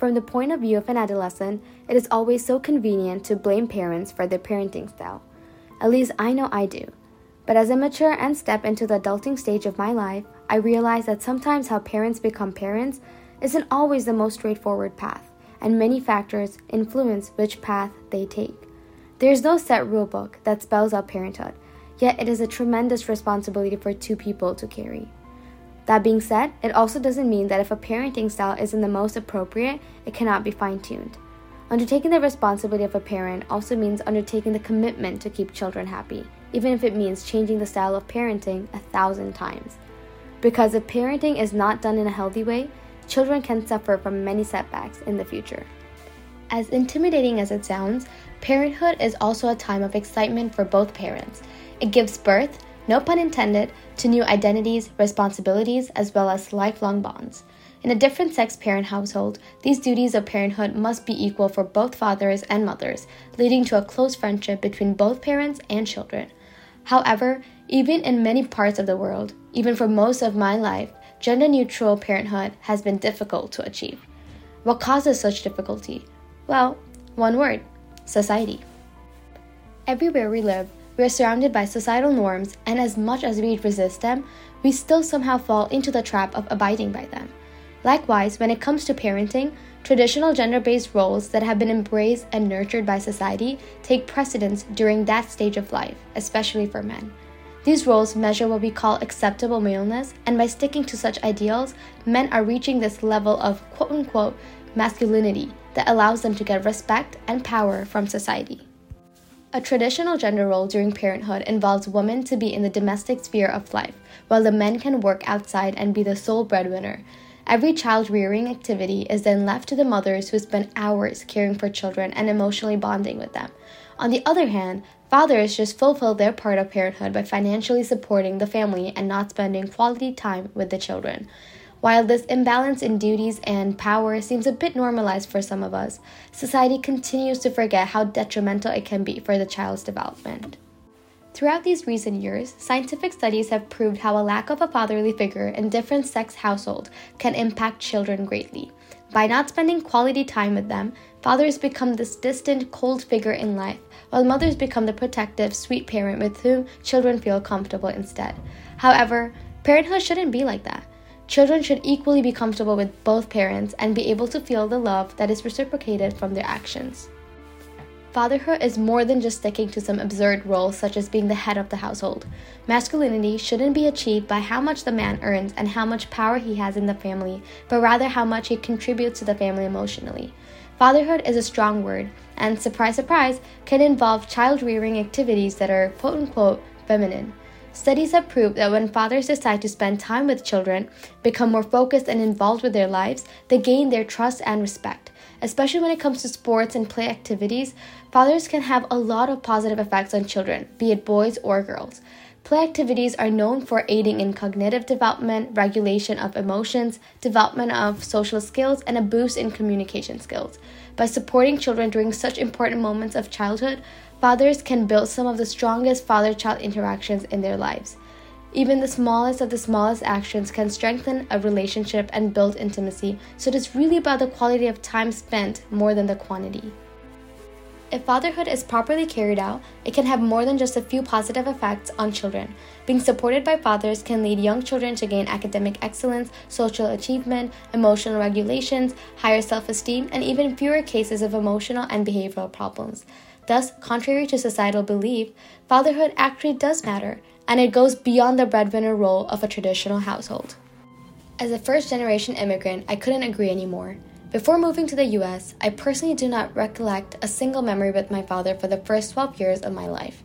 From the point of view of an adolescent, it is always so convenient to blame parents for their parenting style. At least I know I do. But as I mature and step into the adulting stage of my life, I realize that sometimes how parents become parents isn't always the most straightforward path, and many factors influence which path they take. There is no set rule book that spells out parenthood, yet it is a tremendous responsibility for two people to carry. That being said, it also doesn't mean that if a parenting style isn't the most appropriate, it cannot be fine tuned. Undertaking the responsibility of a parent also means undertaking the commitment to keep children happy, even if it means changing the style of parenting a thousand times. Because if parenting is not done in a healthy way, children can suffer from many setbacks in the future. As intimidating as it sounds, parenthood is also a time of excitement for both parents. It gives birth, no pun intended, to new identities, responsibilities, as well as lifelong bonds. In a different sex parent household, these duties of parenthood must be equal for both fathers and mothers, leading to a close friendship between both parents and children. However, even in many parts of the world, even for most of my life, gender neutral parenthood has been difficult to achieve. What causes such difficulty? Well, one word society. Everywhere we live, we are surrounded by societal norms, and as much as we resist them, we still somehow fall into the trap of abiding by them. Likewise, when it comes to parenting, traditional gender based roles that have been embraced and nurtured by society take precedence during that stage of life, especially for men. These roles measure what we call acceptable maleness, and by sticking to such ideals, men are reaching this level of quote unquote masculinity that allows them to get respect and power from society. A traditional gender role during parenthood involves women to be in the domestic sphere of life, while the men can work outside and be the sole breadwinner. Every child rearing activity is then left to the mothers who spend hours caring for children and emotionally bonding with them. On the other hand, fathers just fulfill their part of parenthood by financially supporting the family and not spending quality time with the children. While this imbalance in duties and power seems a bit normalized for some of us, society continues to forget how detrimental it can be for the child's development. Throughout these recent years, scientific studies have proved how a lack of a fatherly figure in different sex households can impact children greatly. By not spending quality time with them, fathers become this distant, cold figure in life, while mothers become the protective, sweet parent with whom children feel comfortable instead. However, parenthood shouldn't be like that. Children should equally be comfortable with both parents and be able to feel the love that is reciprocated from their actions. Fatherhood is more than just sticking to some absurd roles such as being the head of the household. Masculinity shouldn't be achieved by how much the man earns and how much power he has in the family, but rather how much he contributes to the family emotionally. Fatherhood is a strong word, and surprise, surprise, can involve child rearing activities that are quote unquote feminine. Studies have proved that when fathers decide to spend time with children, become more focused and involved with their lives, they gain their trust and respect. Especially when it comes to sports and play activities, fathers can have a lot of positive effects on children, be it boys or girls. Play activities are known for aiding in cognitive development, regulation of emotions, development of social skills, and a boost in communication skills. By supporting children during such important moments of childhood, fathers can build some of the strongest father child interactions in their lives. Even the smallest of the smallest actions can strengthen a relationship and build intimacy, so it is really about the quality of time spent more than the quantity. If fatherhood is properly carried out, it can have more than just a few positive effects on children. Being supported by fathers can lead young children to gain academic excellence, social achievement, emotional regulations, higher self esteem, and even fewer cases of emotional and behavioral problems. Thus, contrary to societal belief, fatherhood actually does matter, and it goes beyond the breadwinner role of a traditional household. As a first generation immigrant, I couldn't agree anymore. Before moving to the US, I personally do not recollect a single memory with my father for the first 12 years of my life.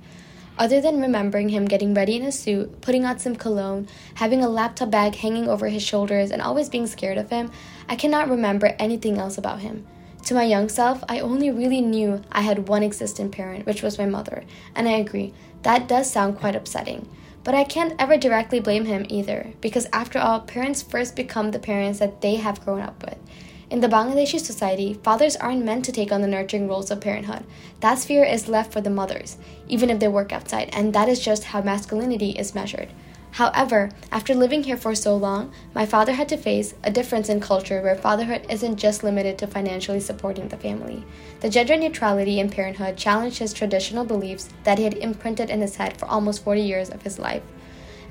Other than remembering him getting ready in a suit, putting on some cologne, having a laptop bag hanging over his shoulders, and always being scared of him, I cannot remember anything else about him. To my young self, I only really knew I had one existent parent, which was my mother, and I agree, that does sound quite upsetting. But I can't ever directly blame him either, because after all, parents first become the parents that they have grown up with. In the Bangladeshi society, fathers aren't meant to take on the nurturing roles of parenthood. That sphere is left for the mothers, even if they work outside, and that is just how masculinity is measured. However, after living here for so long, my father had to face a difference in culture where fatherhood isn't just limited to financially supporting the family. The gender neutrality in parenthood challenged his traditional beliefs that he had imprinted in his head for almost 40 years of his life.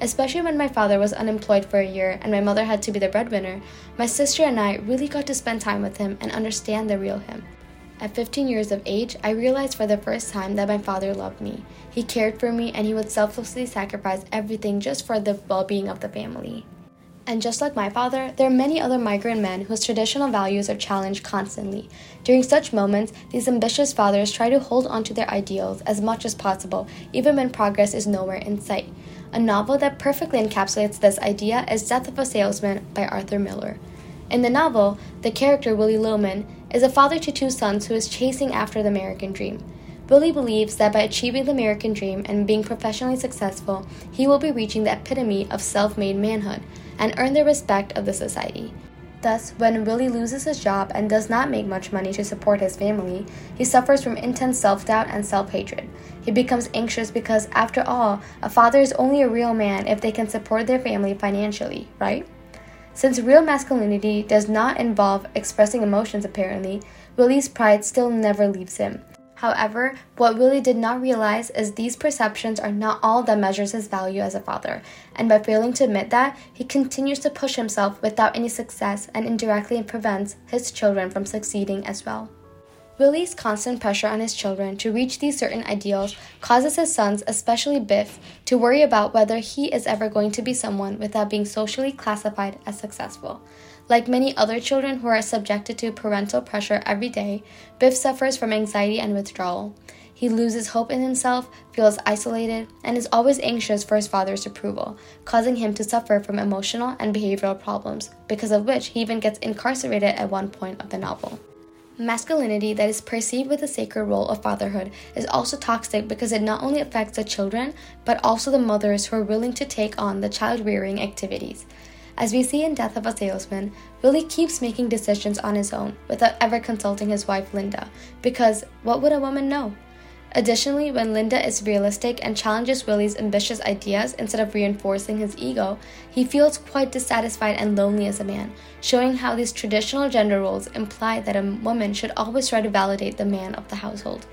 Especially when my father was unemployed for a year and my mother had to be the breadwinner, my sister and I really got to spend time with him and understand the real him. At 15 years of age, I realized for the first time that my father loved me. He cared for me and he would selflessly sacrifice everything just for the well being of the family. And just like my father, there are many other migrant men whose traditional values are challenged constantly. During such moments, these ambitious fathers try to hold on to their ideals as much as possible, even when progress is nowhere in sight. A novel that perfectly encapsulates this idea is Death of a Salesman by Arthur Miller. In the novel, the character Willy Loman is a father to two sons who is chasing after the American dream. Willy believes that by achieving the American dream and being professionally successful, he will be reaching the epitome of self made manhood and earn the respect of the society. Thus, when Willy loses his job and does not make much money to support his family, he suffers from intense self doubt and self hatred. He becomes anxious because, after all, a father is only a real man if they can support their family financially, right? Since real masculinity does not involve expressing emotions, apparently, Willy's pride still never leaves him. However, what Willy did not realize is these perceptions are not all that measures his value as a father, and by failing to admit that, he continues to push himself without any success and indirectly prevents his children from succeeding as well. Willy's constant pressure on his children to reach these certain ideals causes his sons, especially Biff, to worry about whether he is ever going to be someone without being socially classified as successful. Like many other children who are subjected to parental pressure every day, Biff suffers from anxiety and withdrawal. He loses hope in himself, feels isolated, and is always anxious for his father's approval, causing him to suffer from emotional and behavioral problems, because of which he even gets incarcerated at one point of the novel. Masculinity that is perceived with the sacred role of fatherhood is also toxic because it not only affects the children, but also the mothers who are willing to take on the child rearing activities. As we see in Death of a Salesman, Willy keeps making decisions on his own without ever consulting his wife Linda, because what would a woman know? Additionally, when Linda is realistic and challenges Willy's ambitious ideas instead of reinforcing his ego, he feels quite dissatisfied and lonely as a man, showing how these traditional gender roles imply that a woman should always try to validate the man of the household.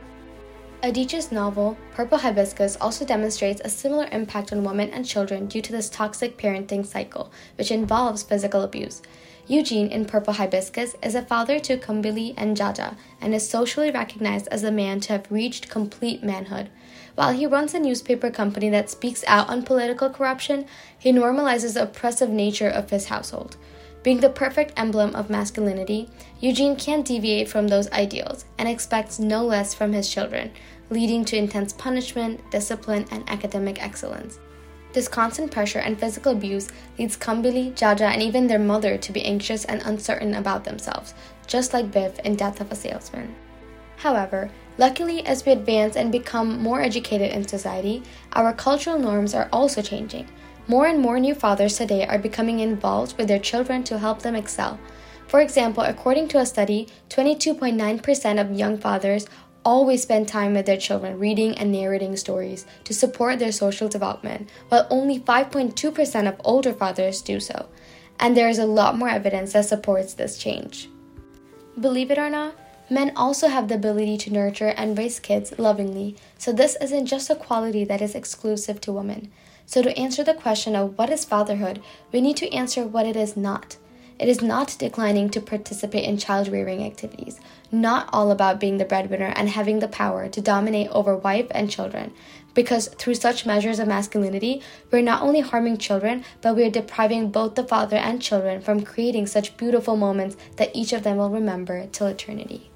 Adichie's novel, Purple Hibiscus, also demonstrates a similar impact on women and children due to this toxic parenting cycle, which involves physical abuse. Eugene in Purple Hibiscus is a father to Kambili and Jaja and is socially recognized as a man to have reached complete manhood. While he runs a newspaper company that speaks out on political corruption, he normalizes the oppressive nature of his household. Being the perfect emblem of masculinity, Eugene can't deviate from those ideals and expects no less from his children, leading to intense punishment, discipline, and academic excellence. This constant pressure and physical abuse leads Kambili, Jaja, and even their mother to be anxious and uncertain about themselves, just like Biff in Death of a Salesman. However, luckily, as we advance and become more educated in society, our cultural norms are also changing. More and more new fathers today are becoming involved with their children to help them excel. For example, according to a study, 22.9% of young fathers always spend time with their children reading and narrating stories to support their social development, while only 5.2% of older fathers do so. And there is a lot more evidence that supports this change. Believe it or not, men also have the ability to nurture and raise kids lovingly, so this isn't just a quality that is exclusive to women. So, to answer the question of what is fatherhood, we need to answer what it is not. It is not declining to participate in child rearing activities, not all about being the breadwinner and having the power to dominate over wife and children. Because through such measures of masculinity, we're not only harming children, but we are depriving both the father and children from creating such beautiful moments that each of them will remember till eternity.